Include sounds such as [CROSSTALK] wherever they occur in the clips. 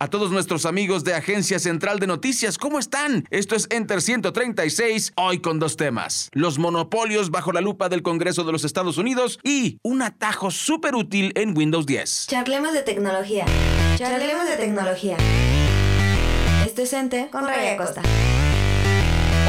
a todos nuestros amigos de Agencia Central de Noticias. ¿Cómo están? Esto es Enter 136, hoy con dos temas. Los monopolios bajo la lupa del Congreso de los Estados Unidos y un atajo súper útil en Windows 10. Charlemos de tecnología. Charlemos de tecnología. Esto es Enter con Raya Costa.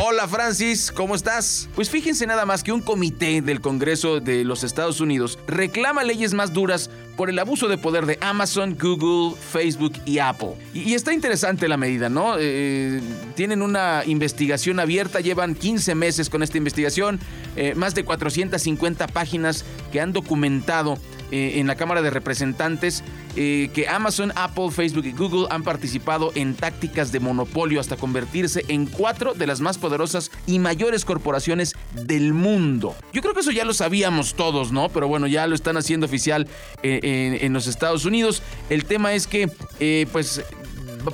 Hola Francis, ¿cómo estás? Pues fíjense nada más que un comité del Congreso de los Estados Unidos reclama leyes más duras por el abuso de poder de Amazon, Google, Facebook y Apple. Y, está interesante la medida, ¿no? Eh, tienen una investigación abierta, llevan 15 meses con esta investigación, eh, más de 450 páginas que han documentado eh, en la Cámara de Representantes que Amazon, Apple, Facebook y Google han participado en tácticas de monopolio hasta convertirse en cuatro de las más poderosas y mayores corporaciones del mundo. Yo creo que eso ya lo sabíamos todos, ¿no? Pero bueno, ya lo están haciendo oficial en, los Estados Unidos. El tema es que, eh, pues,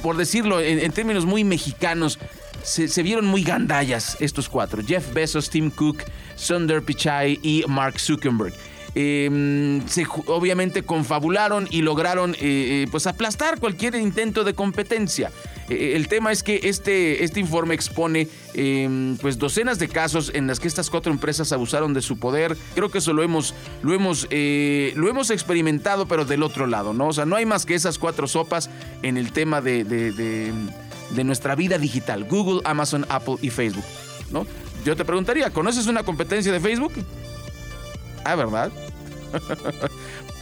por decirlo en, términos muy mexicanos, se, vieron muy gandallas estos cuatro. Jeff Bezos, Tim Cook, Sundar Pichai y Mark Zuckerberg. Em, se obviamente confabularon y lograron eh, eh, pues aplastar cualquier intento de competencia. Eh, el tema es que este, este informe expone em, pues docenas de casos en las que estas cuatro empresas abusaron de su poder. Creo que eso lo hemos, lo hemos, lo hemos experimentado, pero del otro lado, ¿no? O sea, no hay más que esas cuatro sopas en el tema de, de, de nuestra vida digital. Google, Amazon, Apple y Facebook, ¿no? Yo te preguntaría, ¿conoces una competencia de Facebook? Ah, ¿verdad?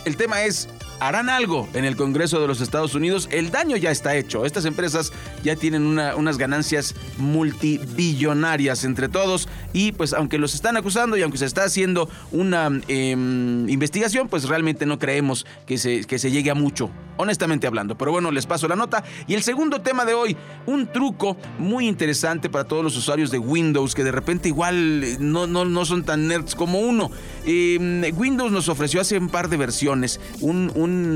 El tema es, harán algo en el Congreso de los Estados Unidos. El daño ya está hecho. Estas empresas ya tienen unas ganancias multibillonarias entre todos. Y pues aunque los están acusando y aunque se está haciendo una em, investigación, pues realmente no creemos que se, que se llegue a mucho honestamente hablando. Pero bueno, les paso la nota. Y el segundo tema de hoy, un truco muy interesante para todos los usuarios de Windows que de repente igual eh, no, no, no son tan nerds como uno. Em, Windows nos ofreció hace un par de versiones un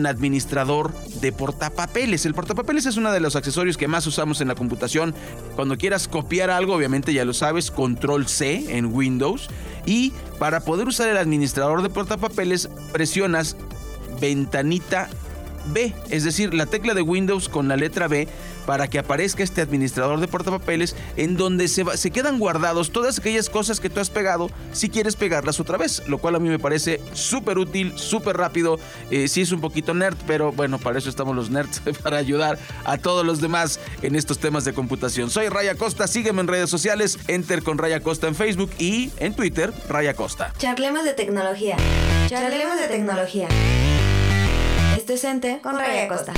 administrador de portapapeles. El portapapeles es uno de los accesorios que más usamos en la computación. Cuando quieras copiar algo, obviamente ya lo sabes, control C en Windows. Y para poder usar el administrador de portapapeles, presionas ventanita B, es decir, la tecla de Windows con la letra B para que aparezca este administrador de portapapeles en donde se, se quedan guardados todas aquellas cosas que tú has pegado si quieres pegarlas otra vez, lo cual a mí me parece súper útil, súper rápido, eh, sí es un poquito nerd, pero bueno, para eso estamos los nerds, [LAUGHS] para ayudar a todos los demás en estos temas de computación. Soy Raya Costa, sígueme en redes sociales, enter con Raya Costa en Facebook y en Twitter, Raya Costa. Charlemos de tecnología. Charlemos de tecnología. Esto es con Raya Costa.